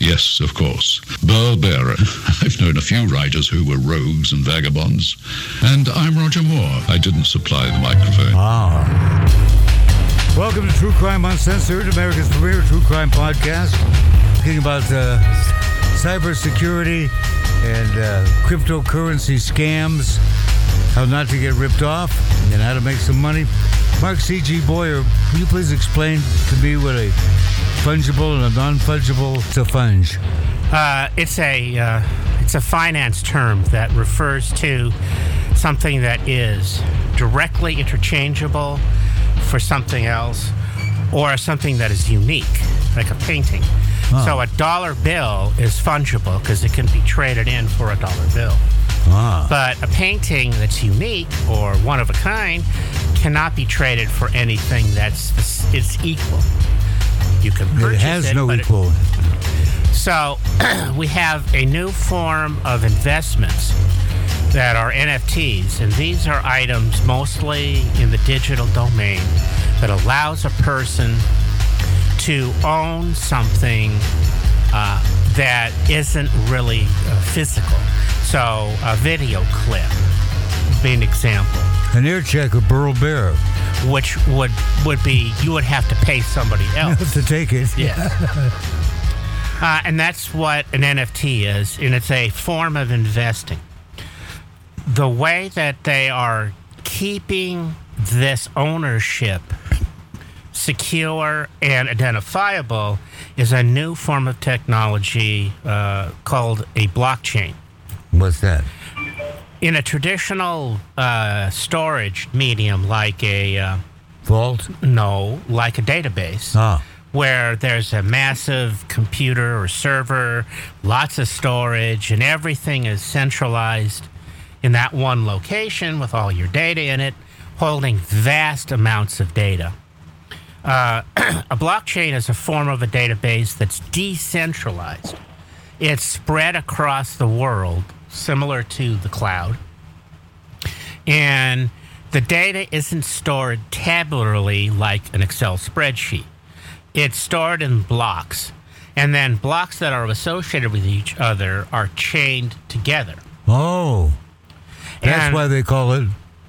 Yes, of course. Burl Barer. I've known a few writers who were rogues and vagabonds. And I'm Roger Moore. I didn't supply the microphone. Ah. Welcome to True Crime Uncensored, America's premier true crime podcast. Talking about uh, cybersecurity and uh, cryptocurrency scams, how not to get ripped off, and how to make some money. Mark C.G. Boyer, will you please explain to me what a fungible and a non-fungible to funge? Uh, it's a uh, it's a finance term that refers to something that is directly interchangeable for something else, or something that is unique, like a painting. Ah. So a dollar bill is fungible because it can be traded in for a dollar bill. Ah. But a painting that's unique or one of a kind cannot be traded for anything that's it's equal. You can It purchase has no it- equal. so we have a new form of investments that are NFTs, and these are items mostly in the digital domain that allows a person to own something uh, that isn't really uh, physical. So a video clip would be an example, An air check of Burl Bear which would would be you would have to pay somebody else. to take it. Yes. uh, and that's what an NFT is, and it's a form of investing. The way that they are keeping this ownership secure and identifiable is a new form of technology uh, called a blockchain. What's that? In a traditional uh, storage medium like a uh, Vault? no, like a database, Ah. where there's a massive computer or server, lots of storage, and everything is centralized in that one location with all your data in it, holding vast amounts of data. Uh, a blockchain is a form of a database that's decentralized. It's spread across the world, similar to the cloud. And the data isn't stored tabularly like an Excel spreadsheet. It's stored in blocks. And then blocks that are associated with each other are chained together. Oh. That's And- why they call it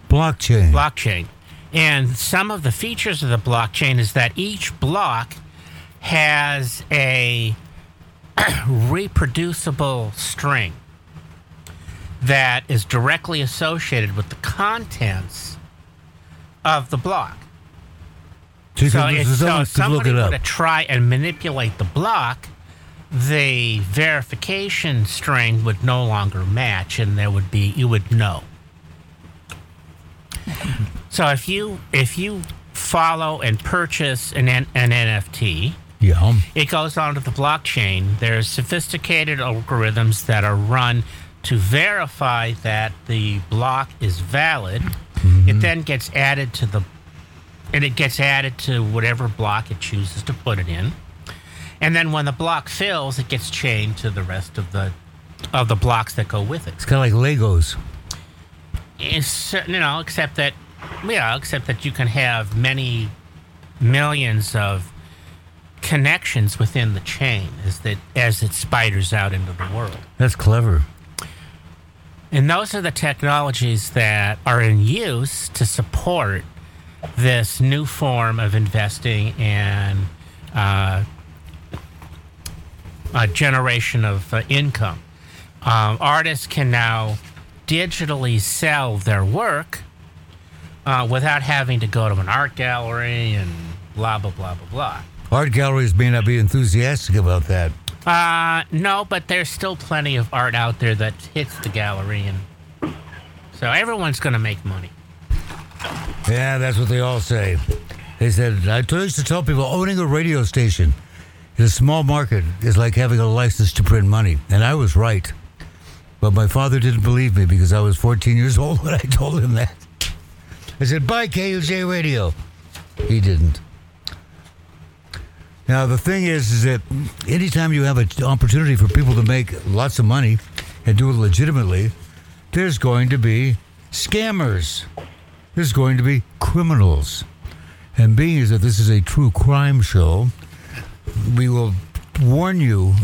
blockchain. blockchain. And some of the features of the blockchain is that each block has a reproducible string that is directly associated with the contents of the block. So, So, if, so if somebody were to try and manipulate the block, the verification string would no longer match, and there would be you would know. So if you if you follow and purchase an N- an NFT, Yeah. it goes onto the blockchain. There's sophisticated algorithms that are run to verify that the block is valid. It mm-hmm. then gets added to the and it gets added to whatever block it chooses to put it in. And then when the block fills, it gets chained to the rest of the of the blocks that go with it. It's kind of like Legos. It's, you know, except that yeah, except that you can have many millions of connections within the chain as that as it spiders out into the world. That's clever. And those are the technologies that are in use to support this new form of investing and uh, a generation of uh, income. Um, artists can now digitally sell their work uh, without having to go to an art gallery and blah, blah, blah, blah, blah. Art galleries may not be enthusiastic about that. Uh, no, but there's still plenty of art out there that hits the gallery, and so everyone's going to make money. Yeah, that's what they all say. They said, I used to tell people owning a radio station in a small market is like having a license to print money. And I was right. But my father didn't believe me because I was 14 years old when I told him that. I said, buy KUJ radio. He didn't. Now, the thing is, is that anytime you have an opportunity for people to make lots of money and do it legitimately, there's going to be scammers. There's going to be criminals. And being as that this is a true crime show, we will warn you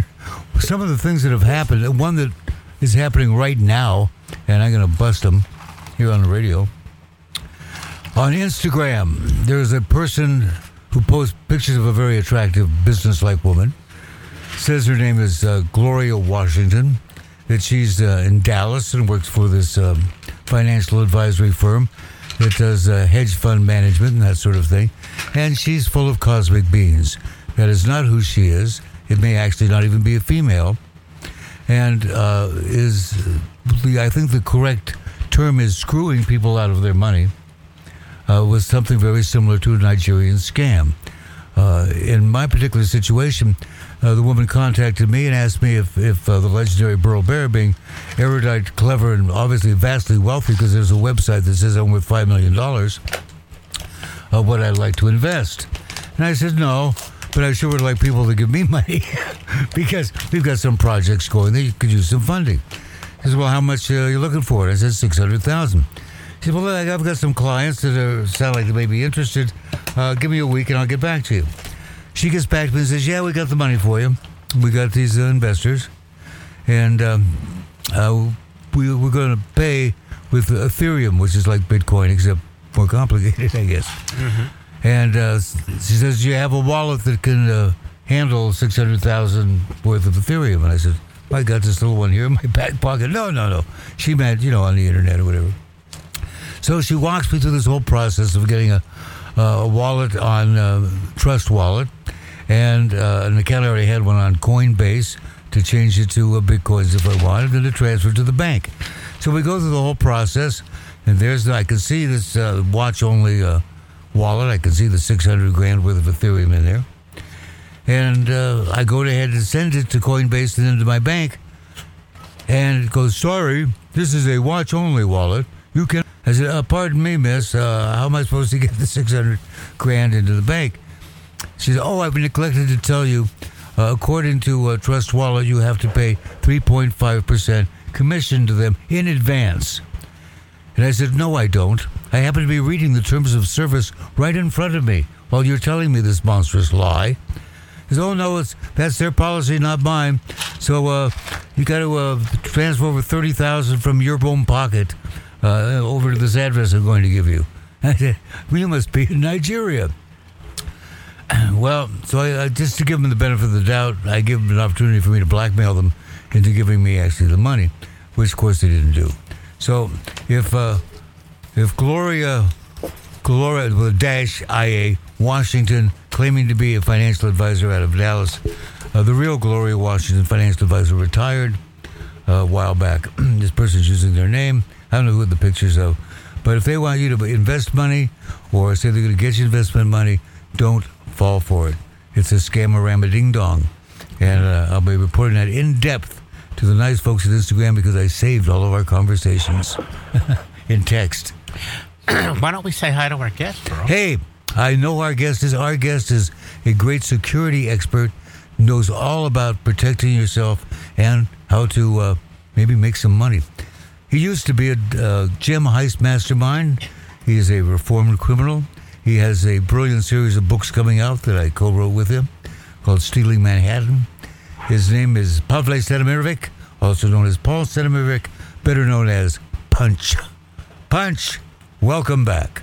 some of the things that have happened. One that is happening right now, and I'm going to bust them here on the radio. On Instagram, there's a person who posts pictures of a very attractive business-like woman. Says her name is uh, Gloria Washington. That she's uh, in Dallas and works for this um, financial advisory firm that does uh, hedge fund management and that sort of thing. And she's full of cosmic beans. That is not who she is. It may actually not even be a female. And uh, is, the, I think the correct term is screwing people out of their money uh, was something very similar to a Nigerian scam. Uh, in my particular situation, uh, the woman contacted me and asked me if, if uh, the legendary Burl Barer, being erudite, clever, and obviously vastly wealthy, because there's a website that says I'm worth $5 million, uh, what I'd like to invest. And I said, no, but I sure would like people to give me money because we've got some projects going that you could use some funding. He said, well, how much uh, are you looking for? I said, 600000 He said, well, I've got some clients that are, sound like they may be interested. Uh, give me a week and I'll get back to you. She gets back to me and says, yeah, we got the money for you. We got these uh, investors. And um, uh, we, we're going to pay with Ethereum, which is like Bitcoin, except more complicated, I guess. And uh, she says, "You have a wallet that can uh, handle six hundred thousand worth of Ethereum." And I said, "I got this little one here in my back pocket." No, no, no. She meant, you know, on the internet or whatever. So she walks me through this whole process of getting a, uh, a wallet on uh, Trust Wallet, and uh, an already had one on Coinbase to change it to uh, Bitcoins if I wanted, and to transfer to the bank. So we go through the whole process, and there's I can see this uh, watch only uh, wallet. I can see the 600 grand worth of Ethereum in there. And uh, I go ahead and send it to Coinbase and into my bank. And it goes, sorry, this is a watch only wallet. You can. I said, uh, pardon me, miss. Uh, how am I supposed to get the 600 grand into the bank? She said, oh, I've neglected to tell you. Uh, according to uh, Trust Wallet, you have to pay 3.5% commission to them in advance. And I said, No, I don't. I happen to be reading the terms of service right in front of me while you're telling me this monstrous lie. He said, Oh, no, it's, that's their policy, not mine. So uh, you got to uh, transfer over 30000 from your own pocket uh, over to this address I'm going to give you. I said, well, You must be in Nigeria. Well, so I, just to give them the benefit of the doubt, I give them an opportunity for me to blackmail them into giving me actually the money, which of course they didn't do. So if uh, if Gloria Gloria with dash IA Washington claiming to be a financial advisor out of Dallas, uh, the real Gloria Washington financial advisor retired uh, a while back. this person's using their name. I don't know who the pictures of, but if they want you to invest money or say they're going to get you investment money, don't fall for it. It's a scamorama ding dong. And uh, I'll be reporting that in depth to the nice folks at Instagram because I saved all of our conversations in text. Why don't we say hi to our guest, bro? Hey, I know our guest is our guest is a great security expert, knows all about protecting yourself and how to uh, maybe make some money. He used to be a uh, gem heist mastermind. He is a reformed criminal. He has a brilliant series of books coming out that I co-wrote with him called Stealing Manhattan. His name is Pavle Stanimirovic, also known as Paul Stanimirovic, better known as Punch. Punch, welcome back.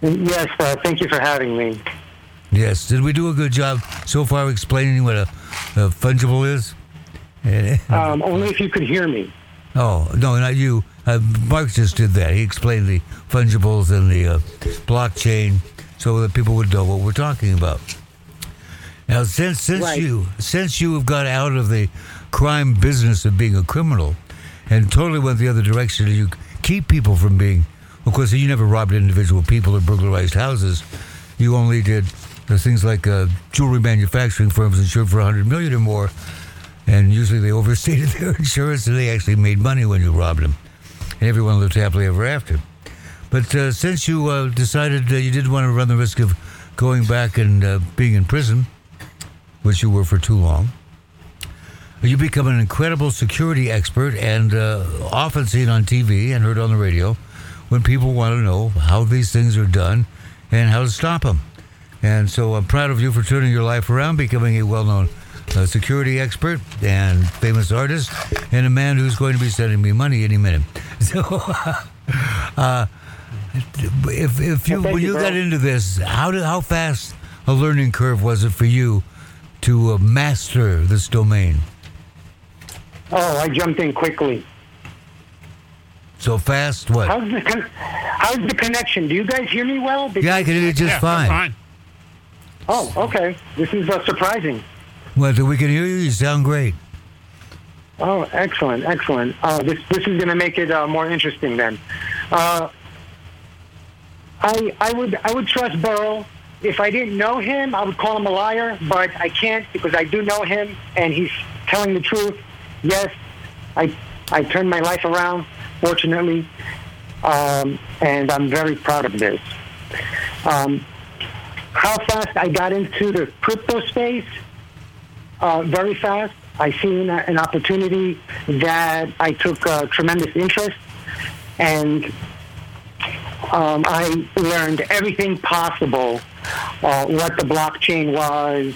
Yes, uh, thank you for having me. Yes, did we do a good job so far explaining what a, a fungible is? Um, only if you could hear me. Oh, no, not you. Uh, Mark just did that. He explained the fungibles and the uh, blockchain so that people would know what we're talking about. Now, since since Right. you since you have got out of the crime business of being a criminal and totally went the other direction, you keep people from being. Of course, you never robbed individual people or burglarized houses. You only did things like uh, jewelry manufacturing firms insured for a 100 million or more, and usually they overstated their insurance and they actually made money when you robbed them, and everyone lived happily ever after. But uh, since you uh, decided you didn't want to run the risk of going back and uh, being in prison, which you were for too long, you become an incredible security expert and uh, often seen on TV and heard on the radio when people want to know how these things are done and how to stop them. And so I'm proud of you for turning your life around, becoming a well known uh, security expert and famous artist, and a man who's going to be sending me money any minute. So, uh, if, if you, Well, when you, you got into this, how, did, how fast a learning curve was it for you to uh, master this domain? Oh, I jumped in quickly. So fast, what? How's the con- how's the connection? Do you guys hear me well? Because- Yeah, I can hear you just yeah, fine. fine. Oh, okay. This is uh, surprising. Well, we can hear you. You sound great. Oh, excellent, excellent. Uh, this this is going to make it uh, more interesting then. Uh, I I would I would trust Burrow. If I didn't know him, I would call him a liar, but I can't because I do know him and he's telling the truth. Yes, I I turned my life around, fortunately, um, and I'm very proud of this. Um, how fast I got into the crypto space? Uh, very fast. I seen an opportunity that I took uh, tremendous interest, and um, I learned everything possible. Uh, what the blockchain was,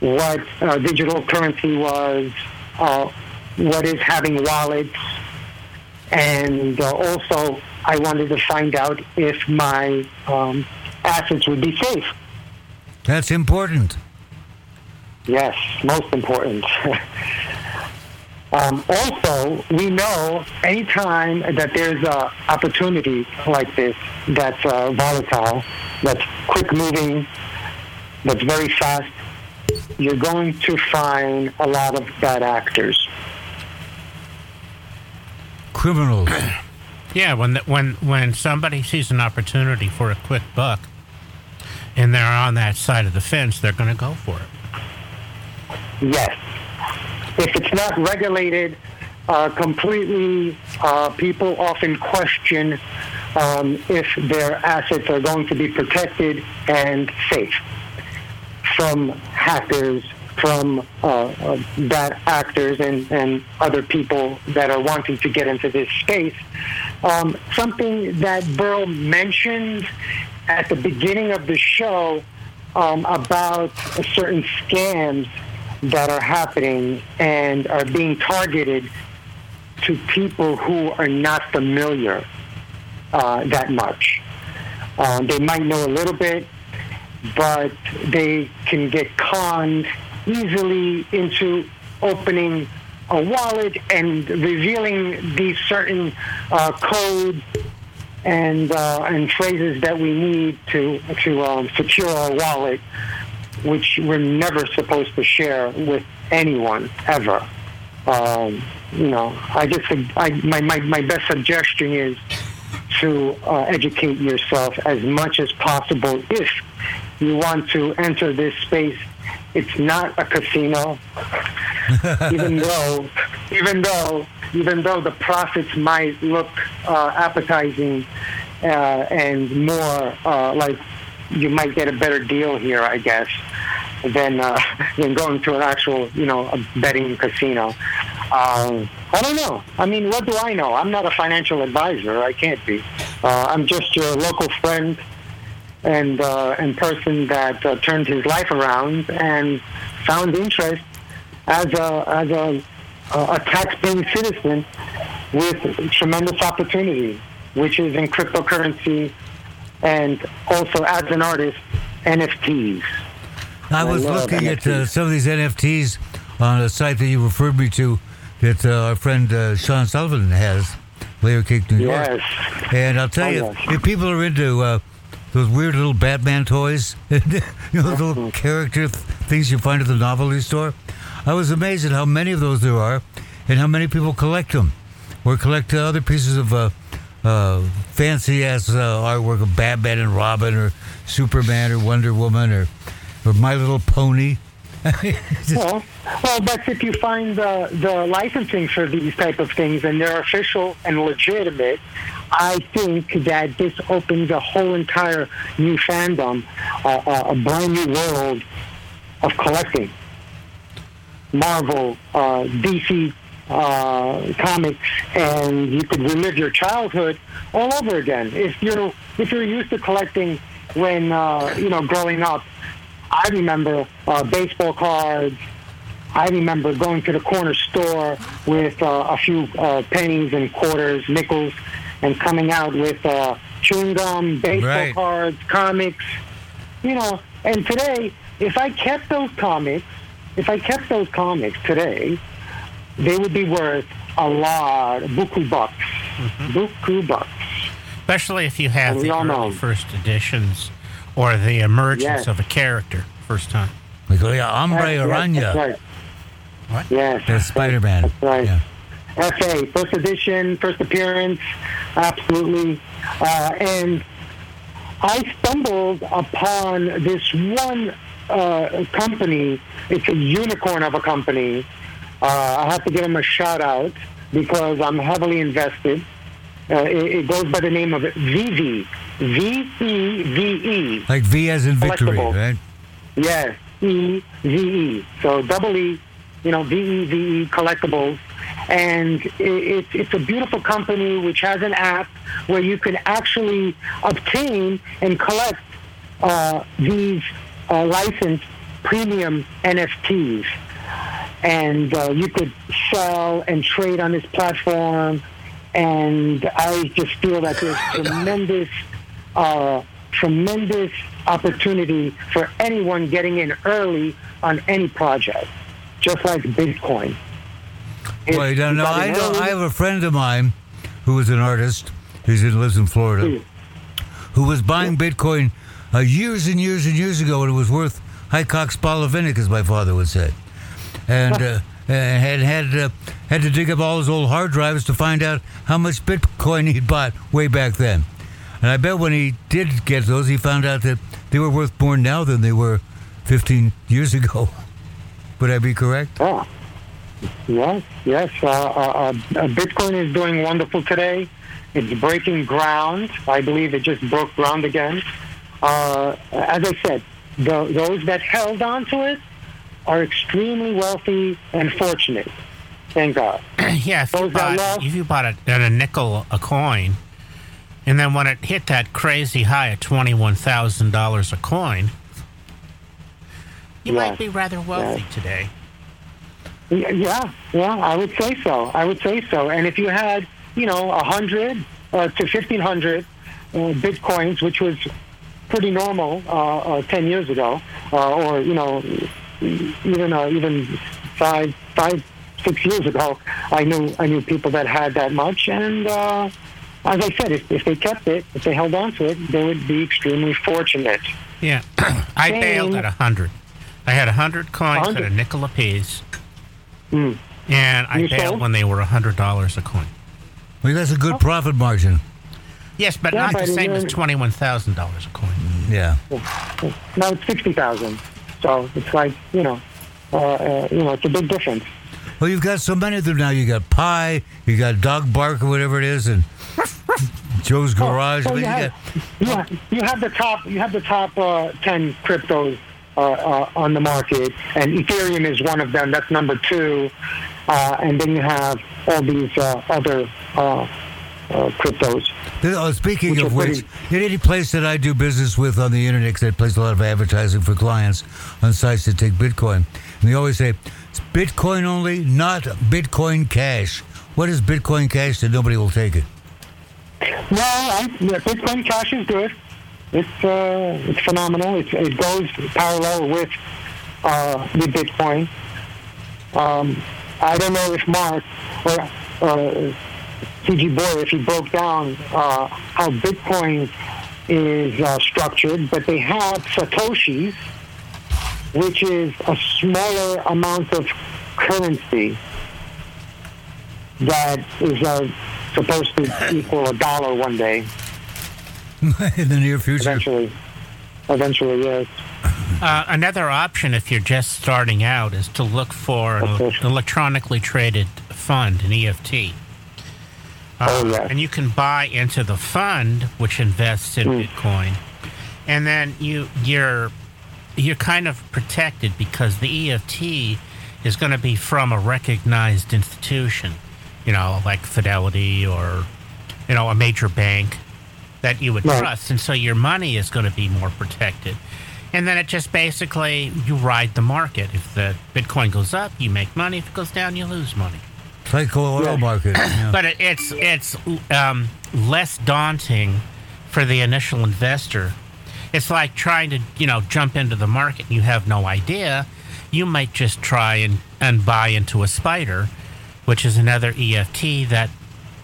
what uh, digital currency was, uh, what is having wallets, and uh, also I wanted to find out if my um, assets would be safe. That's important. Yes, most important. um, also, we know anytime that there's a opportunity like this that's uh, volatile, that's quick moving, that's very fast, you're going to find a lot of bad actors. Criminals. Yeah, when the, when when somebody sees an opportunity for a quick buck, and they're on that side of the fence, they're going to go for it. Yes. If it's not regulated uh, completely, uh, people often question um, if their assets are going to be protected and safe from hackers, from uh, uh, bad actors, and, and other people that are wanting to get into this space. Um, something that Burl mentioned at the beginning of the show um, about certain scams that are happening and are being targeted to people who are not familiar uh, that much. Um, they might know a little bit, but they can get conned easily into opening a wallet and revealing these certain uh, codes and uh, and phrases that we need to to um, secure our wallet, which we're never supposed to share with anyone ever. Um, you know, I just I, my, my my best suggestion is to uh, educate yourself as much as possible if you want to enter this space. It's not a casino, even though, even though, even though the profits might look uh, appetizing uh, and more uh, like you might get a better deal here, I guess, than uh, than going to an actual, you know, a betting casino. Um, I don't know. I mean, what do I know? I'm not a financial advisor. I can't be. Uh, I'm just your local friend and uh, and person that uh, turned his life around and found interest as a as a a tax-paying citizen with tremendous opportunity, which is in cryptocurrency and also as an artist, NFTs. I was looking at uh, some of these NFTs on a site that you referred me to that uh, our friend uh, Sean Sullivan has, Layer Cake New York. Yes. And I'll tell Oh, you, yes. if people are into uh, those weird little Batman toys, you know, those little Mm-hmm. character th- things you find at the novelty store, I was amazed at how many of those there are and how many people collect them or collect uh, other pieces of uh, fancy ass uh, artwork of Batman and Robin or Superman or Wonder Woman or, or My Little Pony. Well, well, that's if you find the, the licensing for these type of things and they're official and legitimate. I think that this opens a whole entire new fandom, uh, uh, a brand new world of collecting. Marvel, uh, DC uh, comics, and you could relive your childhood all over again. If you're if you're used to collecting when uh, you know growing up, I remember uh, baseball cards. I remember going to the corner store with uh, a few uh, pennies and quarters, nickels, and coming out with uh, chewing gum, baseball Right. cards, comics. You know, and today, if I kept those comics, if I kept those comics today, they would be worth a lot, buku bucks, buku bucks. Especially if you have And the all know. early first editions or the emergence Yes. of a character first time. We go, yeah, Hombre That's- that's Araña. right. What? Yes. That's Spider Man. That's right. Yeah. FA, first edition, first appearance, absolutely. Uh, and I stumbled upon this one uh, company. It's a unicorn of a company. Uh, I have to give them a shout out because I'm heavily invested. Uh, it, it goes by the name of VeVe. V-E-V-E. Like V as in victory, right? Yes, E V E. So double E, you know, V E V E collectibles, and it, it's it's a beautiful company which has an app where you can actually obtain and collect uh, these uh, licensed premium NFTs, and uh, you could sell and trade on this platform. And I just feel that there's tremendous uh, tremendous opportunity for anyone getting in early on any project, just like Bitcoin. Well, you don't know. I know. I have a friend of mine who is an artist. He's in lives in Florida. Who was buying Bitcoin uh, years and years and years ago, and it was worth Hycox Balavinik, as my father would say, and uh, had had uh, had to dig up all his old hard drives to find out how much Bitcoin he'd bought way back then. And I bet when he did get those, he found out that they were worth more now than they were 15 years ago. Would I be correct? Yeah. Yes, yes. Uh, uh, uh, Bitcoin is doing wonderful today. It's breaking ground. I believe it just broke ground again. Uh, as I said, the, those that held on to it are extremely wealthy and fortunate. Thank God. yeah, if you bought, lost- if you bought it at a nickel a coin, and then when it hit that crazy high of twenty one thousand dollars a coin, you Yeah. might be rather wealthy Yeah. today. Yeah, yeah, I would say so. I would say so. And if you had, you know, a hundred uh, to fifteen hundred uh, bitcoins, which was pretty normal uh, uh, ten years ago, uh, or you know, even uh, even five, five, six years ago, I knew I knew people that had that much, and uh, as I said, if, if they kept it, if they held on to it, they would be extremely fortunate. Yeah, I Same. bailed at a hundred. I had a hundred coins at a nickel apiece, Mm. and I You bailed sold? when they were a hundred dollars a coin. Well, that's a good profit margin. Yes, but Yeah, not but the same as twenty one thousand dollars a coin. Yeah. Now it's sixty thousand, so it's like you know, uh, uh, you know, it's a big difference. Well, you've got so many of them now. You got Pie, you got Dog Bark or whatever it is, and Joe's Garage. I Oh, mean, you, have, got, you, have, you have the top. You have the top uh, ten cryptos uh, uh, on the market, and Ethereum is one of them. That's number two, uh, and then you have all these uh, other uh, cryptos. oh, speaking of which, in any place that I do business with on the internet, 'cause I place a lot of advertising for clients on sites that take Bitcoin, and they always say, it's Bitcoin only, not Bitcoin Cash. What is Bitcoin Cash that nobody will take it? No, I, yeah, Bitcoin Cash is good. It's uh, it's phenomenal. It's, it goes parallel with uh, with Bitcoin. Um, I don't know if Mark or uh, CG Boy, if he broke down uh, how Bitcoin is uh, structured, but they have satoshis, which is a smaller amount of currency that is uh, supposed to equal a dollar one day. in the near future. Eventually, eventually, yes. Uh, another option, if you're just starting out, is to look for an electronically traded fund, an EFT. Uh, Oh. And you can buy into the fund, which invests in Hmm. Bitcoin, and then you you're you're kind of protected because the EFT is going to be from a recognized institution, you know, like Fidelity or you know a major bank that you would Right. trust, and so your money is going to be more protected. And then it just basically you ride the market. If the Bitcoin goes up, you make money. If it goes down, you lose money. The oil market. yeah. But it, it's it's um, less daunting for the initial investor. It's like trying to you know jump into the market. and You have no idea. You might just try and, and buy into a spider, which is another EFT that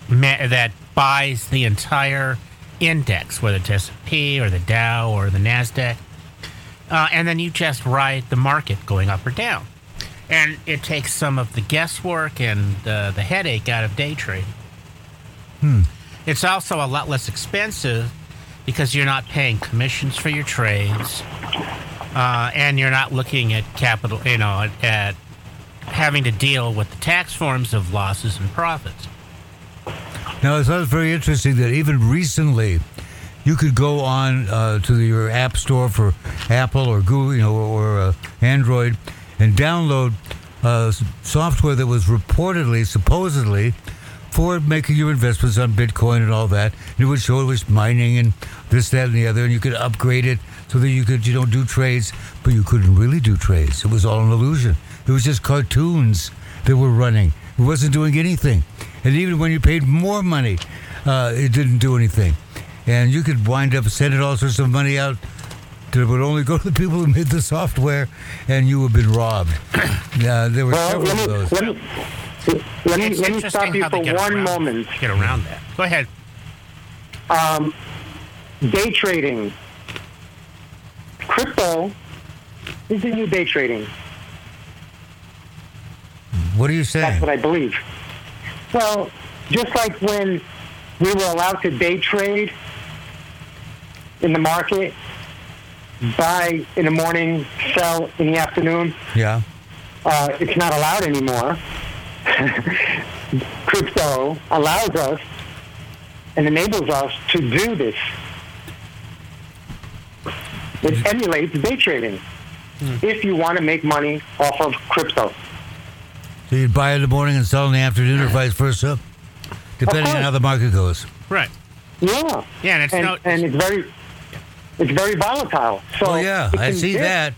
ma- that buys the entire index, whether it's S&P or the Dow or the Nasdaq, uh, and then you just ride the market going up or down. And it takes some of the guesswork and uh, the headache out of day trading. It's also a lot less expensive because you're not paying commissions for your trades, uh, and you're not looking at capital, you know, at, at having to deal with the tax forms of losses and profits. Now, I thought very interesting that even recently, you could go on uh, to the, your app store for Apple or Google, you know, or, uh, Android, and download uh, software that was reportedly, supposedly, for making your investments on Bitcoin and all that. And it would show it was mining and this, that, and the other, and you could upgrade it so that you could, you know, do trades, but you couldn't really do trades. It was all an illusion. It was just cartoons that were running. It wasn't doing anything. And even when you paid more money, uh, it didn't do anything. And you could wind up sending all sorts of money out that would only go to the people who made the software, and you would have been robbed. Uh, there were Well, several let of me, those. let me, let me, let me stop you for one around- moment. Get around that. Go ahead. Day trading. Crypto is the new day trading. What are you say? That's what I believe. Well, just like when we were allowed to day trade in the market, buy in the morning, sell in the afternoon, Yeah. uh, it's not allowed anymore. Crypto allows us and enables us to do this. It emulates day trading if you want to make money off of crypto. So you'd buy in the morning and sell in the afternoon, or vice versa, depending on how the market goes. Right. Yeah. Yeah, and it's and, no- and it's very it's very volatile. So Oh yeah, I see dip. that.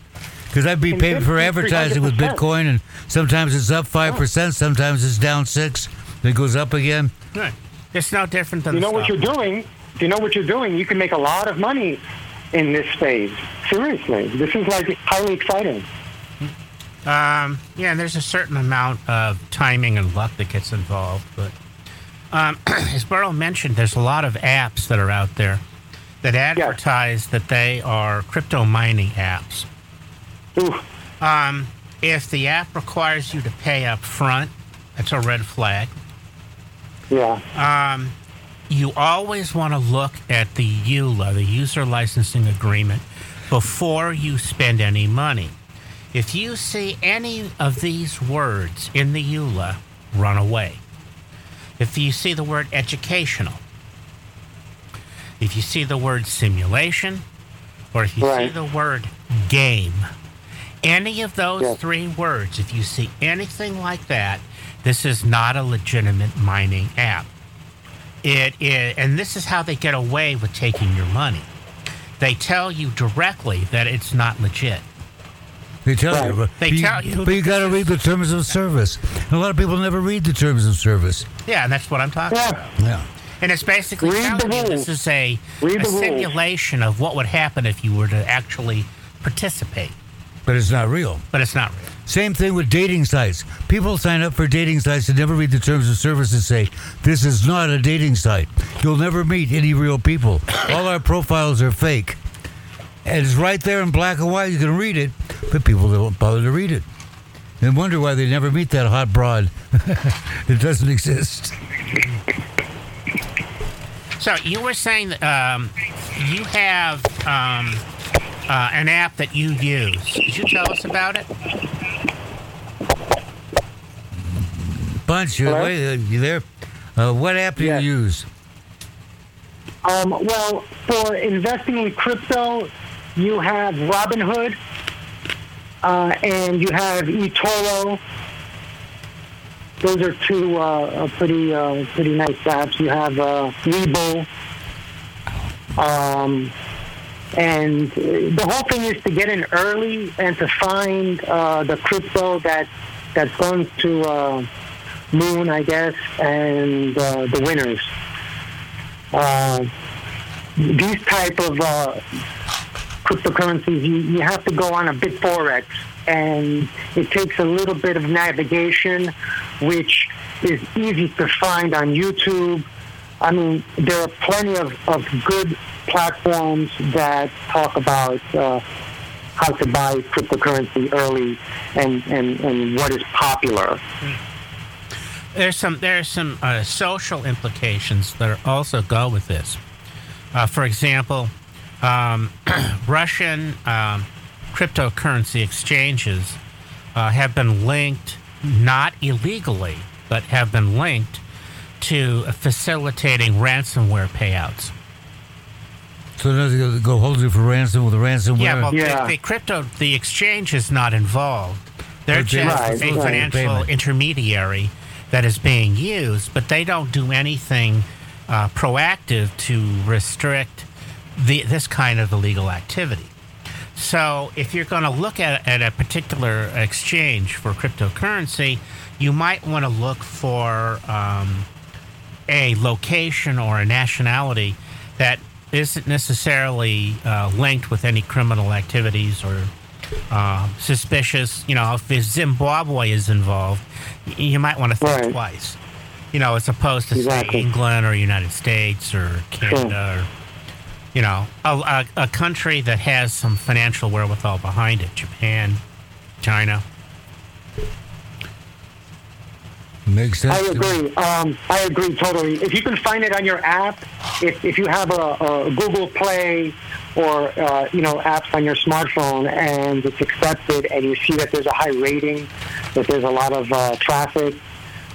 Because I'd be can paying for advertising with 300%. Bitcoin, and sometimes it's up five percent, sometimes it's down six, then it goes up again. Right. It's no different than You the know what you're doing. If you know what you're doing, you can make a lot of money in this phase. Seriously, this is like highly exciting. Um, yeah, and there's a certain amount of timing and luck that gets involved. But um, as Burrow mentioned, there's a lot of apps that are out there that advertise that they are crypto mining apps. Um, if the app requires you to pay up front, that's a red flag. yeah. Um, you always want to look at the EULA, the user licensing agreement, before you spend any money. If you see any of these words in the EULA, run away. If you see the word educational, if you see the word simulation, or if you see the word game, any of those Yes. three words, if you see anything like that, this is not a legitimate mining app. It is, and this is how they get away with taking your money. They tell you directly that it's not legit. They tell Right. you, but They you, tell you but you got to read the terms of service. And a lot of people never read the terms of service. Yeah, and that's what I'm talking Yeah. about. Yeah. And it's basically Read the telling you rules. this is a, Read a the rules. simulation of what would happen if you were to actually participate, But it's not real. but it's not real. Same thing with dating sites. People sign up for dating sites and never read the terms of service and say, This is not a dating site. You'll never meet any real people. All our profiles are fake. And it's right there in black and white. You can read it, but people don't bother to read it. And wonder why they never meet that hot broad. it doesn't exist. So you were saying that um, you have um, uh, an app that you use. Could you tell us about it? Bunch, you, Hello? wait, uh, you there? Uh, what app do Yes. you use? Um, well, for investing in crypto, you have Robinhood uh, and you have eToro. Those are two uh, pretty uh, pretty nice apps. You have uh. Um, and the whole thing is to get in early and to find uh, the crypto that that's going to uh, moon, I guess, and uh, the winners. These type of cryptocurrencies, you, you have to go on a BitForex, and it takes a little bit of navigation, which is easy to find on YouTube. I mean, there are plenty of, of good platforms that talk about uh, how to buy cryptocurrency early and, and, and what is popular. There's some there's some uh, social implications that also go with this. Uh, for example, um, Russian um, cryptocurrency exchanges uh, have been linked, not illegally, but have been linked to facilitating ransomware payouts. So does go hold you for ransom with a ransomware? Yeah, well, Yeah. The, the crypto, the exchange is not involved. They're Okay. just Right, a right. financial Payment. intermediary that is being used, but they don't do anything uh, proactive to restrict the, this kind of illegal activity. So, if you're going to look at, at a particular exchange for cryptocurrency, you might want to look for um, a location or a nationality that isn't necessarily uh, linked with any criminal activities or uh, suspicious. You know, if Zimbabwe is involved, you might want to think Right. twice. You know, as opposed to Exactly. say England or United States or Canada or you know a, a, a country that has some financial wherewithal behind it. Japan, China. Makes sense. I agree. Um, I agree totally. If you can find it on your app, if, if you have a, a Google Play or uh, you know apps on your smartphone and it's accepted, and you see that there's a high rating, that there's a lot of uh, traffic,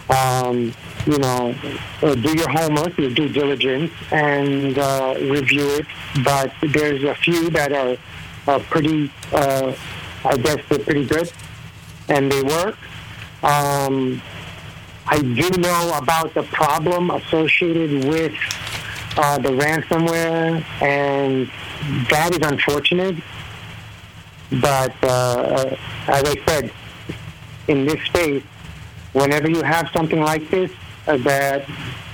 um, you know, uh, do your homework, your due diligence, and uh, review it. But there's a few that are, are pretty. Uh, I guess they're pretty good, and they work. Um, I do know about the problem associated with uh, the ransomware, and that is unfortunate. But uh, as I said, in this space, whenever you have something like this uh, that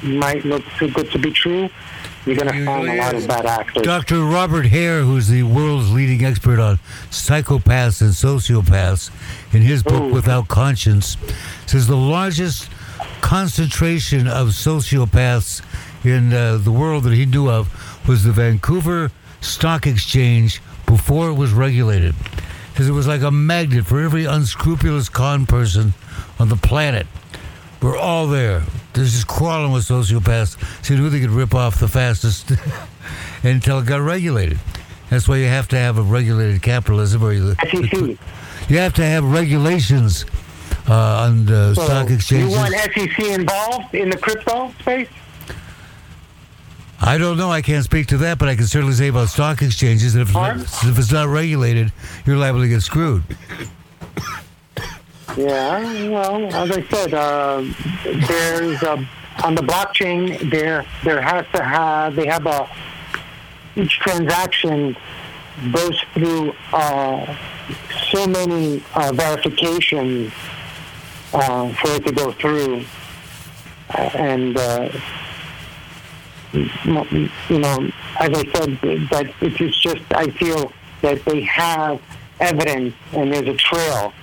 might look too good to be true, you're going to find a lot of bad actors. Dr. Robert Hare, who's the world's leading expert on psychopaths and sociopaths, in his book Ooh. Without Conscience, says the largest concentration of sociopaths in uh, the world that he knew of was the Vancouver Stock Exchange before it was regulated. Because it was like a magnet for every unscrupulous con person on the planet. We're all there. They're just crawling with sociopaths, seeing who they could rip off the fastest until it got regulated. That's why you have to have a regulated capitalism, or you, SEC. you have to have regulations uh, on uh, So stock you exchanges. want SEC involved in the crypto space? I don't know. I can't speak to that, but I can certainly say about stock exchanges that if, if it's not regulated, you're liable to get screwed. Yeah, well, as I said, uh, there's a, on the blockchain there there has to have they have a each transaction goes through uh, so many uh, verifications uh, for it to go through, and uh, you know, as I said, that it's just I feel that they have evidence and there's a trail.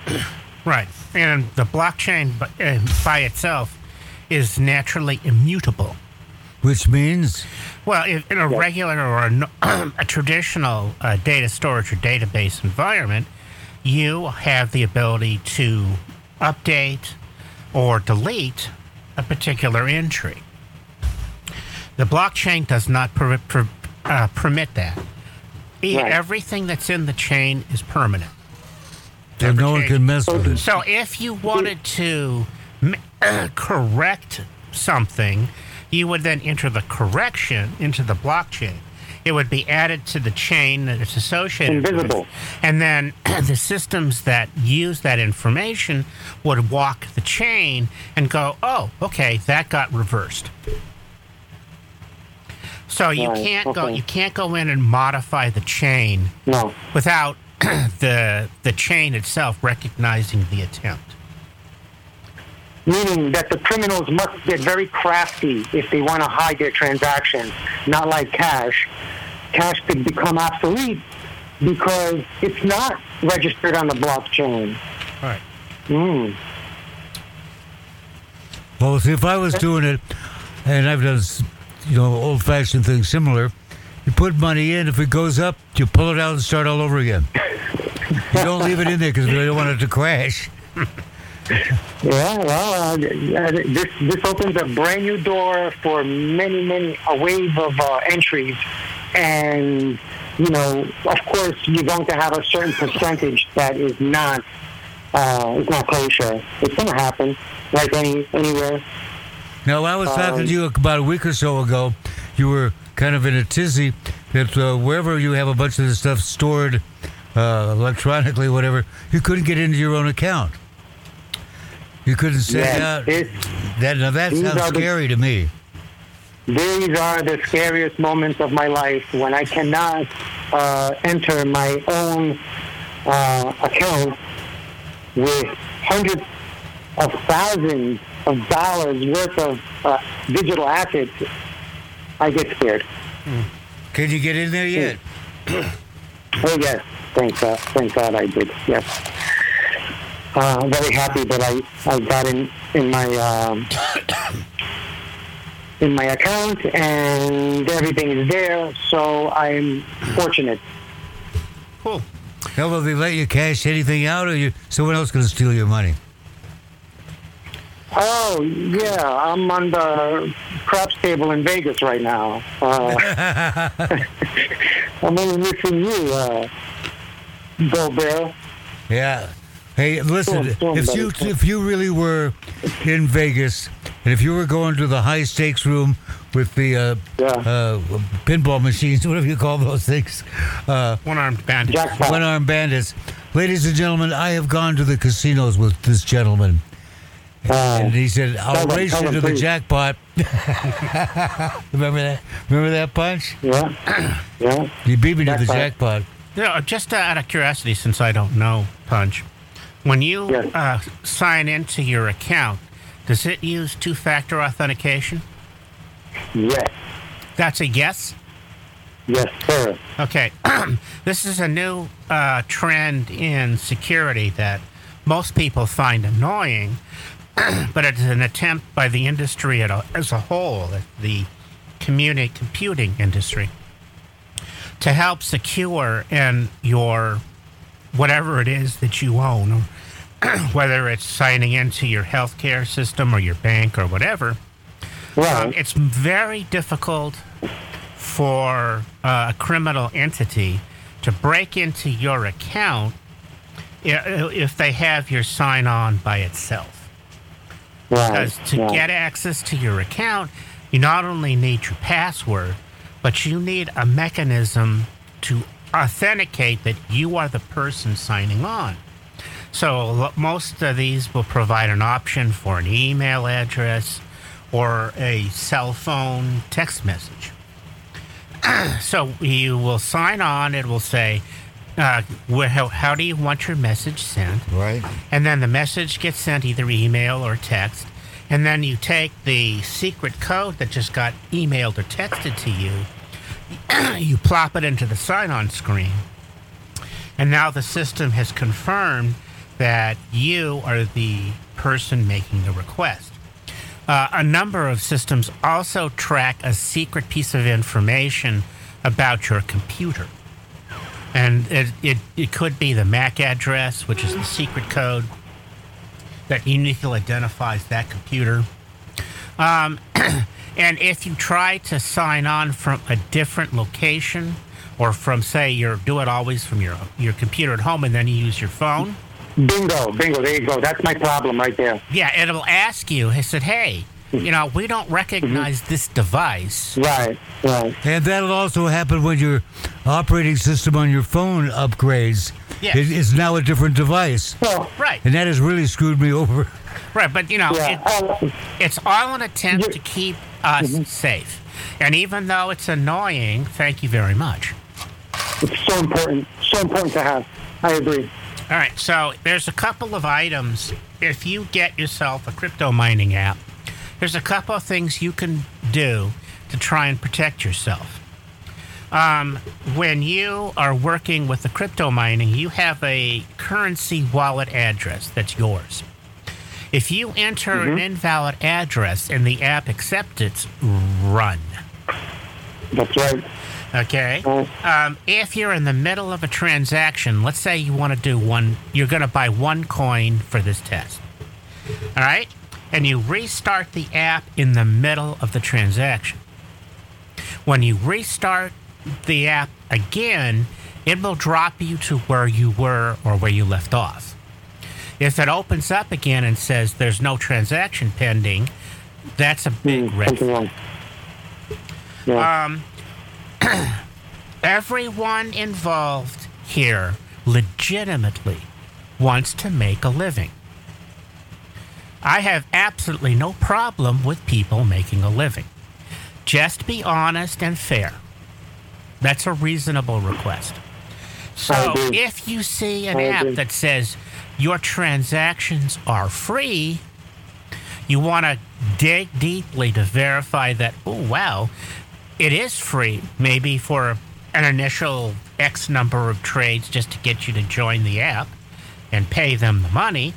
Right. And the blockchain b- uh, by itself is naturally immutable. Which means Well, if in a regular or a, a traditional uh, data storage or database environment, you have the ability to update or delete a particular entry. The blockchain does not per- per- uh, permit that. E- Right. Everything that's in the chain is permanent. That no one change. can mess with it. So if you wanted to m- uh, correct something, you would then enter the correction into the blockchain. It would be added to the chain that it's associated Invisible. with. And then the systems that use that information would walk the chain and go, oh, okay, that got reversed. So you Right, can't go you can't go in and modify the chain No. without the the chain itself recognizing the attempt. Meaning that the criminals must get very crafty if they want to hide their transactions, not like cash. Cash could become obsolete because it's not registered on the blockchain. Right. Mm. Well, see, if I was doing it, and I've done, you know, old-fashioned things similar, you put money in. If it goes up, you pull it out and start all over again. you don't leave it in there because we don't want it to crash. Yeah, well, uh, uh, this this opens a brand new door for many, many a wave of uh, entries, and you know, of course, you're going to have a certain percentage that is not uh, is not kosher. It's going to happen, like any anywhere. Now, I was talking Um, to you about a week or so ago. You were kind of in a tizzy that uh, wherever you have a bunch of this stuff stored uh, electronically, whatever, you couldn't get into your own account. You couldn't set Yes, out. it- That now that sounds are the- scary to me. These are the scariest moments of my life when I cannot uh, enter my own uh, account with hundreds of thousands of dollars worth of uh, digital assets. I get scared. Can you get in there yet? Oh yes, thank God, thank God I did. Yes, uh, very happy that I I got in in my um, in my account and everything is there. So I'm fortunate. Cool. Now, will they let you cash anything out, or you someone else going to steal your money? Oh yeah, I'm on the craps table in Vegas right now. Uh, I'm only missing you, uh, Burl Barer. Yeah. Hey, listen. Go on, go on, if you buddy. if you really were in Vegas, and if you were going to the high stakes room with the uh, Yeah. uh, pinball machines, whatever you call those things, uh, One armed bandit. Jackpot. one armed bandits, ladies and gentlemen, I have gone to the casinos with this gentleman. Uh, And he said, "I'll Tell race tell you them, to the jackpot." Remember that? Remember that punch? yeah, yeah. You beat me to the Jackpot. jackpot. You know, just uh, out of curiosity, since I don't know Punch, when you Yes. uh, sign into your account, does it use two-factor authentication? Yes, That's a yes. yes, sir. Okay, this is a new uh, trend in security that most people find annoying, but it's an attempt by the industry at a, as a whole, the communi- computing industry, to help secure in your whatever it is that you own, whether it's signing into your healthcare system or your bank or whatever. Right. Um, it's very difficult for uh, a criminal entity to break into your account if they have your sign on by itself. Because to right. get access to your account, you not only need your password, but you need a mechanism to authenticate that you are the person signing on. So most of these will provide an option for an email address or a cell phone text message. so you will sign on. It will say, uh, how, "How do you want your message sent?" Right. and then the message gets sent either email or text. And then you take the secret code that just got emailed or texted to you. You plop it into the sign-on screen. And now the system has confirmed that you are the person making the request. Uh, a number of systems also track a secret piece of information about your computer and it, it, it could be the MAC address, which is the secret code that uniquely identifies that computer. Um, and if you try to sign on from a different location, or from say your do it always from your your computer at home, and then you use your phone, Bingo, bingo. There you go. That's my problem right there. yeah, it'll ask you. It said, "Hey, you know, we don't recognize this device." Right, right. And that'll also happen when your operating system on your phone upgrades. Yes. It's now a different device. Well, Right, And that has really screwed me over. right, but you know, yeah. it, It's all an attempt to keep us mm-hmm. safe. And even though it's annoying, thank you very much. It's so important, so important to have. I agree. All right, so there's a couple of items. If you get yourself a crypto mining app, there's a couple of things you can do to try and protect yourself. Um, when you are working with the crypto mining, you have a currency wallet address that's yours. If you enter an invalid address and the app accepts it, run. That's right. Okay. Um, if you're in the middle of a transaction, let's say you want to do one, you're going to buy one coin for this test. All right? And you restart the app in the middle of the transaction. When you restart the app again, it will drop you to where you were or where you left off. If it opens up again and says there's no transaction pending, that's a big Hmm, red wrong. Yeah. um, everyone involved here legitimately wants to make a living. I have absolutely no problem with people making a living. Just be honest and fair. That's a reasonable request. So if you see an app that says your transactions are free, you want to dig deeply to verify that, oh, wow, it is free, maybe for an initial X number of trades just to get you to join the app and pay them the money.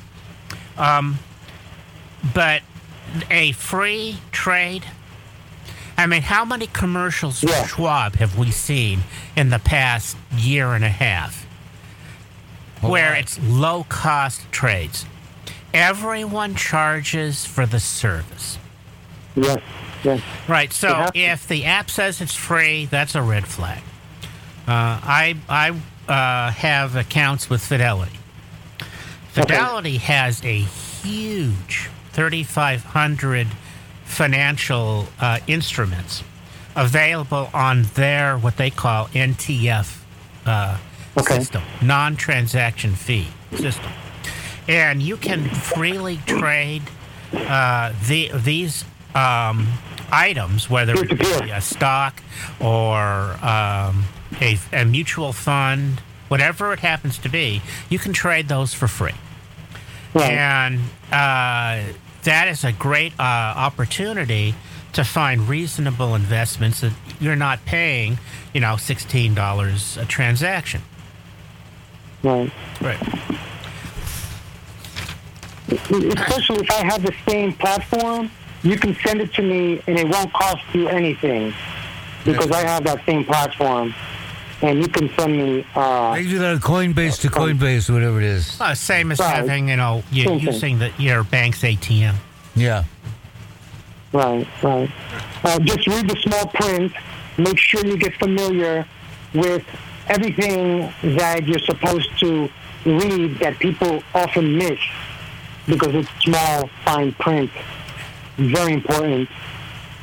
Um, but a free trade, I mean, how many commercials for Schwab have we seen in the past year and a half where it's low cost trades? Everyone charges for the service. yes. Yes. Right. So if the app says it's free, that's a red flag. Uh, I I uh, have accounts with Fidelity. Fidelity has a huge 3,500 financial uh, instruments available on their what they call NTF uh, Okay. system, non-transaction fee system, and you can freely trade uh, the these um, items, whether it be a stock or um, a, a mutual fund, whatever it happens to be, you can trade those for free. Right. And uh, that is a great uh, opportunity to find reasonable investments that you're not paying, you know, $16 a transaction. Right. Right. Especially if I have the same platform, you can send it to me and it won't cost you anything because I have that same platform. And you can send me. Uh, I do that on Coinbase to Coinbase, whatever it is. Uh, same as Right. having, you know, you, Same thing. using the, your bank's ATM. Yeah. Right, right. Uh, just read the small print. Make sure you get familiar with everything that you're supposed to read that people often miss because it's small, fine print. Very important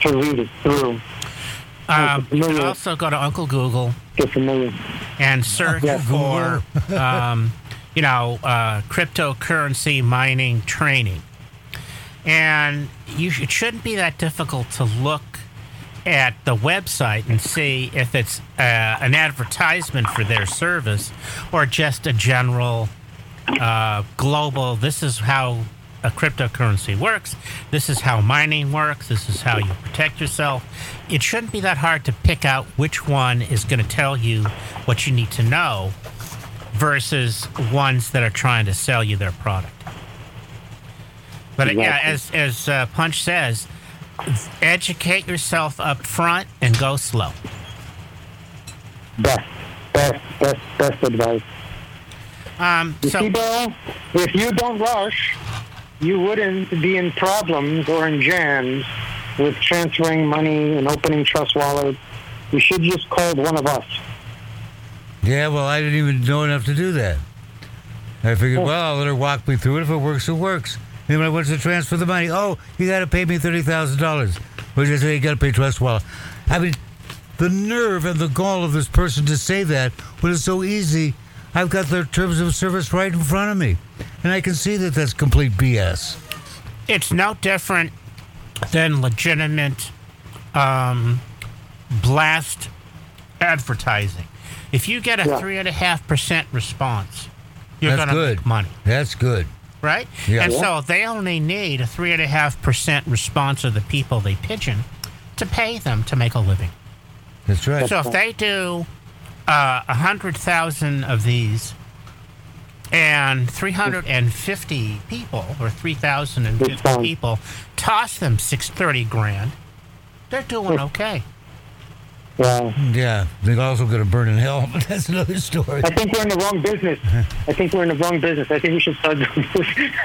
to read it through. Um, you can also go to Uncle Google and search Yeah. for, um, you know, uh, cryptocurrency mining training. And you it shouldn't be that difficult to look at the website and see if it's uh, an advertisement for their service or just a general uh, global. This is how a cryptocurrency works. This is how mining works. This is how you protect yourself. It shouldn't be that hard to pick out which one is going to tell you what you need to know versus ones that are trying to sell you their product. But uh, yeah, as as uh, Punch says, educate yourself up front and go slow. Best, best, best, best advice. Um, You so see, Burl, if you don't rush, you wouldn't be in problems or in jams with transferring money and opening trust wallets. You should just call one of us. Yeah, well, I didn't even know enough to do that. I figured, Oh. well, I'll let her walk me through it. If it works, it works. Then when I went to transfer the money, oh, you got to pay me $30,000. Which I say, you got to pay Trust Wallet. I mean, the nerve and the gall of this person to say that when it's so easy. I've got their terms of service right in front of me. And I can see that that's complete BS. it's no different than legitimate um, blast advertising. If you get a Yeah. three and a half percent response, you're going to good. make money, That's good. right? Yeah. And Yeah. so they only need a three and a half percent response of the people they pigeon to pay them to make a living. That's right. So if they do uh, a hundred thousand of these, and three hundred and fifty people or three thousand and fifty Respond. people toss them six thirty grand, they're doing okay. Yeah. Yeah, they're also going to burn in hell, but that's another story. I think we're in the wrong business. I think we're in the wrong business. I think we should start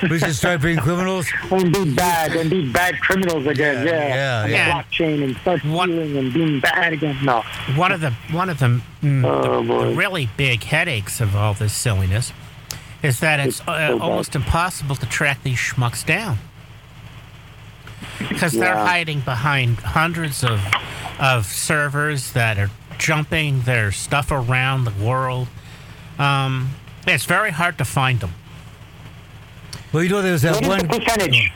We should start being criminals. and be bad and be bad criminals again. Yeah, Yeah, yeah, On yeah. blockchain and start What- stealing and being bad again. No. One of the one of the, mm, Oh, the- the really big headaches of all this silliness is that it's It's so uh, almost impossible to track these schmucks down because they're hiding behind hundreds of of servers that are jumping their stuff around the world. Um, it's very hard to find them. Well, you know, there's that What is one. the percentage?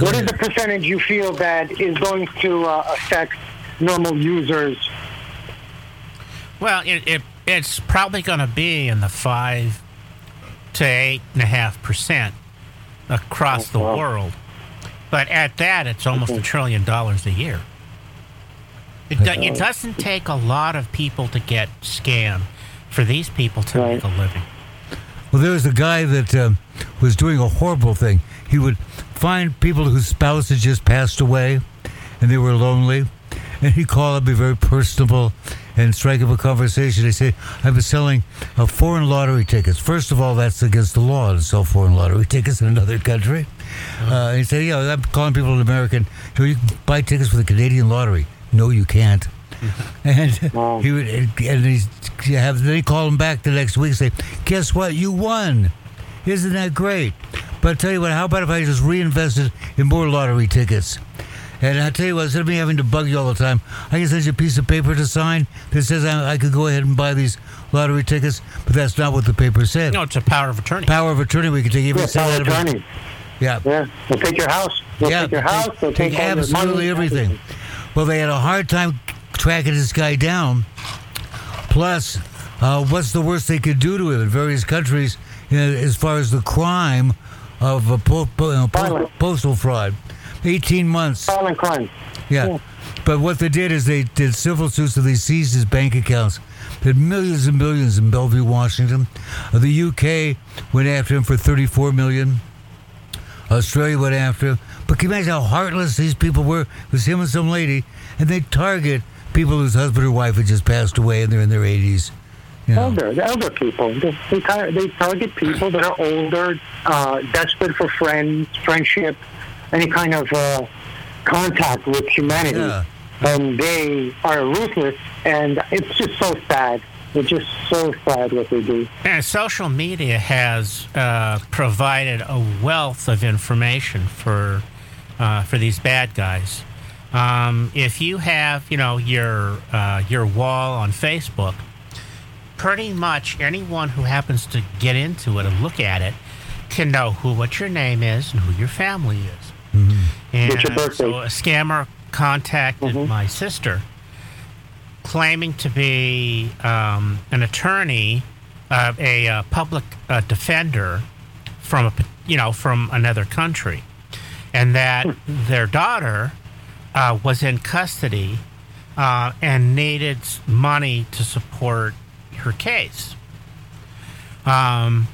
What is the percentage you feel that is going to uh, affect normal users? Well, it, it it's probably going to be in the five to eight and a half percent across the Oh, wow. world, but at that, it's almost a trillion dollars a year. It, do, it doesn't take a lot of people to get scammed for these people to make a living. Well, there was a guy that um, was doing a horrible thing. He would find people whose spouse had just passed away and they were lonely, and he'd call up, be very personable, and strike up a conversation. They say, I've been selling uh, foreign lottery tickets. First of all, that's against the law to sell foreign lottery tickets in another country. Uh, he said, Yeah, I'm calling people in American. So you can buy tickets for the Canadian lottery. No, you can't. And Wow. he would, and he's, you have, then he called him back the next week and say, Guess what? You won. Isn't that great? But I tell you what, how about if I just reinvested in more lottery tickets? And I tell you what, instead of me having to bug you all the time, I can send you a piece of paper to sign that says I, I could go ahead and buy these lottery tickets, but that's not what the paper said. No, it's a power of attorney. Power of attorney, we could take even Yeah, sell power of a- attorney. Yeah. Yeah, they'll take your house. They'll yeah, take your house. They'll take, take, absolutely money, everything. Well, they had a hard time tracking this guy down. Plus, uh, what's the worst they could do to him in various countries you know, as far as the crime of uh, po- po- you know, po- postal fraud? 18 months. Violent crime. Yeah. Yeah. But what they did is they did civil suits so they seized his bank accounts. They had millions and millions in Bellevue, Washington. Uh, the UK went after him for 34 million. Australia went after him. But can you imagine how heartless these people were? It was him and some lady, and they target people whose husband or wife had just passed away and they're in their 80s. You know. Elder, the elder people. They, they, tar- they target people that are older, uh, desperate for friends, friendship, any kind of uh, contact with humanity. Yeah. And they are ruthless, and it's just so sad. It's just so sad what they do. And social media has uh, provided a wealth of information for uh, for these bad guys. Um, if you have, you know, your uh, your wall on Facebook, pretty much anyone who happens to get into it and look at it can know who what your name is and who your family is. And What's your so a scammer contacted my sister claiming to be um, an attorney, uh, a uh, public uh, defender from a, you know from another country, and that their daughter uh, was in custody uh, and needed money to support her case. Um,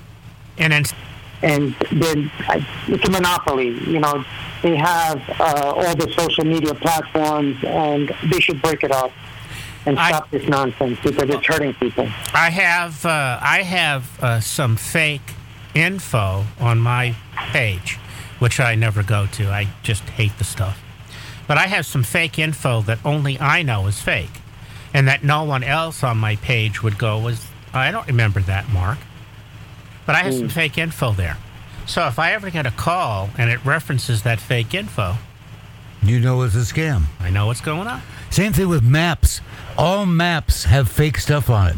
and then and then uh, it's a monopoly. You know, they have uh, all the social media platforms, and they should break it up and I- stop this nonsense because it's hurting people. I have uh, I have uh, some fake info on my page, which I never go to. I just hate the stuff. But I have some fake info that only I know is fake, and that no one else on my page would go was. I don't remember that, Mark. But I have some fake info there. So if I ever get a call and it references that fake info, You know it's a scam. I know what's going on. Same thing with maps. All maps have fake stuff on it.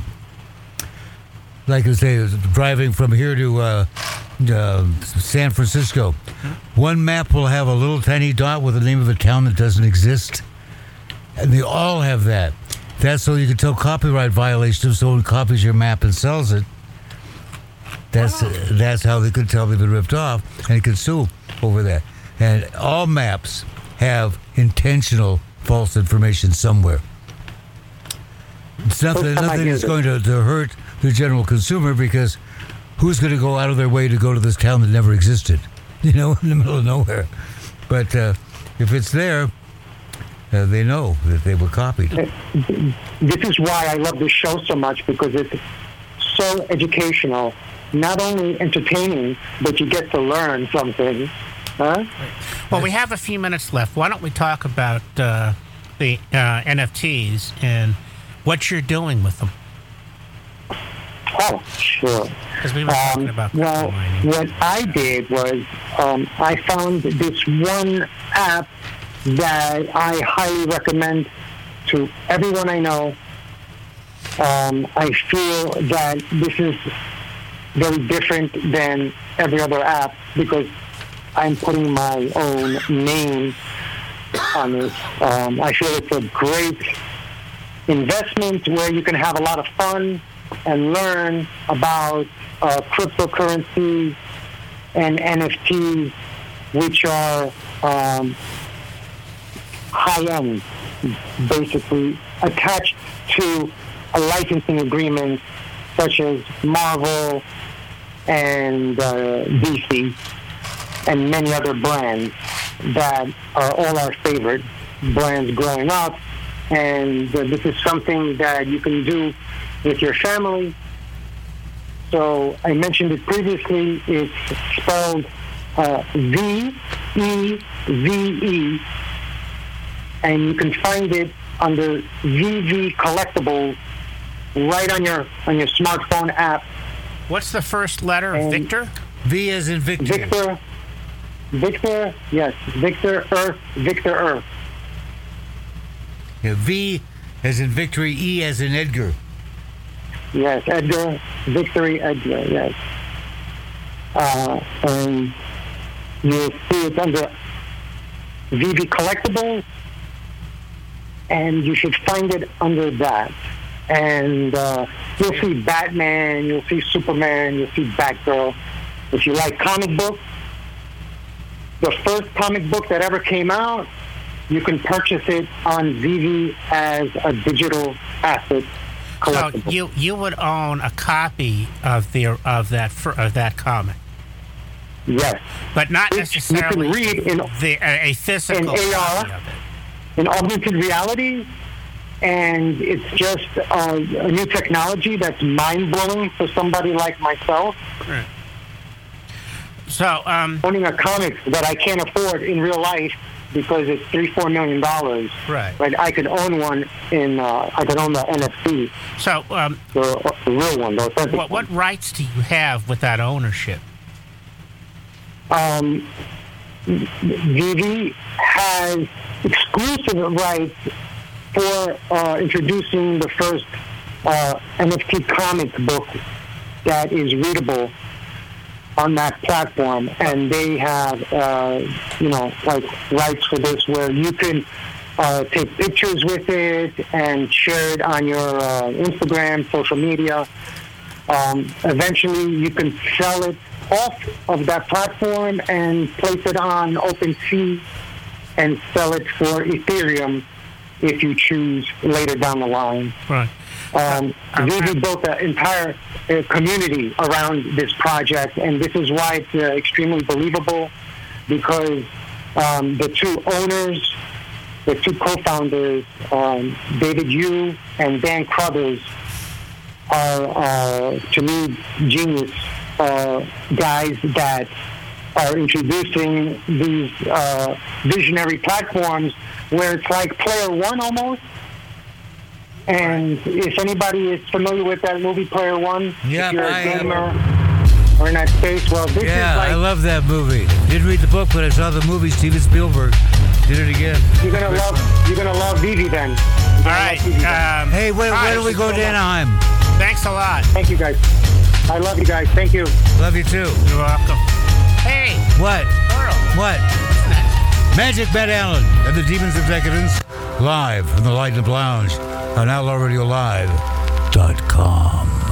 Like I say, driving from here to uh, uh, San Francisco, one map will have a little tiny dot with the name of a town that doesn't exist. and they all have that. That's so you can tell copyright violation if someone copies your map and sells it. That's that's how they could tell they've been ripped off and can sue over that. And all maps have intentional false information somewhere. It's nothing, First nothing hear that's this. going to, to hurt the general consumer because who's going to go out of their way to go to this town that never existed? You know, in the middle of nowhere. But uh, if it's there, uh, they know that they were copied. this is why I love this show so much because it's so educational, not only entertaining, but you get to learn something. Huh? Well, we have a few minutes left. Why don't we talk about uh, the uh, NFTs and what you're doing with them? Oh, sure. Because we were talking Um, about well, what I did was um, I found this one app that I highly recommend to everyone I know. Um, I feel that this is very different than every other app because I'm putting my own name on this. Um, I feel it's a great investment where you can have a lot of fun and learn about uh, cryptocurrency and NFTs, which are um, high end, basically attached to a licensing agreement such as Marvel and uh, DC and many other brands that are all our favorite brands growing up. And uh, this is something that you can do with your family. So I mentioned it previously. It's spelled uh, V E V E, and you can find it under VeVe Collectibles right on your on your smartphone app. What's the first letter of Um, Victor? V is in Victor. Victor, Victor, yes, Victor Earth, Victor Earth. V as in victory, E as in Edgar. Yes, Edgar, Victory Edgar, yes. Uh, and you'll see it under VeVe Collectibles, and you should find it under that. And uh, you'll see Batman, you'll see Superman, you'll see Batgirl. If you like comic books, the first comic book that ever came out, you can purchase it on VeVe as a digital asset So you you would own a copy of the of that of that comic, yes. but not Which you necessarily can read in the a, a physical in AR. copy of it. in augmented reality, and it's just uh, a new technology that's mind blowing for somebody like myself. So um, Owning a comic that I can't afford in real life because it's three, four million dollars. Right. But I could own one in. Uh, I could own the NFT, so um, the, the real one, the authentic what what rights do you have with that ownership? Um, VeVe has exclusive rights for uh, introducing the first uh, NFT comic book that is readable on that platform, and they have, uh, you know, like rights for this where you can uh, take pictures with it and share it on your uh, Instagram, social media. Um, eventually, you can sell it off of that platform and place it on OpenSea and sell it for Ethereum if you choose later down the line. Right. Um, VeVe built an entire uh, community around this project, and this is why it's uh, extremely believable because um, the two owners, the two co-founders, um, David Yu and Dan Crothers, are, uh, to me, genius uh, guys that are introducing these uh, visionary platforms where it's like Player One almost. And if anybody is familiar with that movie Player One, Yeah, if you're a I am. gamer or in that space, well, this Yeah, is like I love that movie. Didn't read the book, but I saw the movie. Steven Spielberg did it again. you're gonna love you're gonna love VeVe then. You're All gonna love VeVe then. Um, Hey, where, where right, do we go to Anaheim? Thanks a lot. Thank you guys. I love you guys. Thank you. Love you too. You're welcome. Hey, What? Earl. What? Magic Matt Allen and the Demons of Decadence. Live from the Light Lounge on outlawradiolive.com.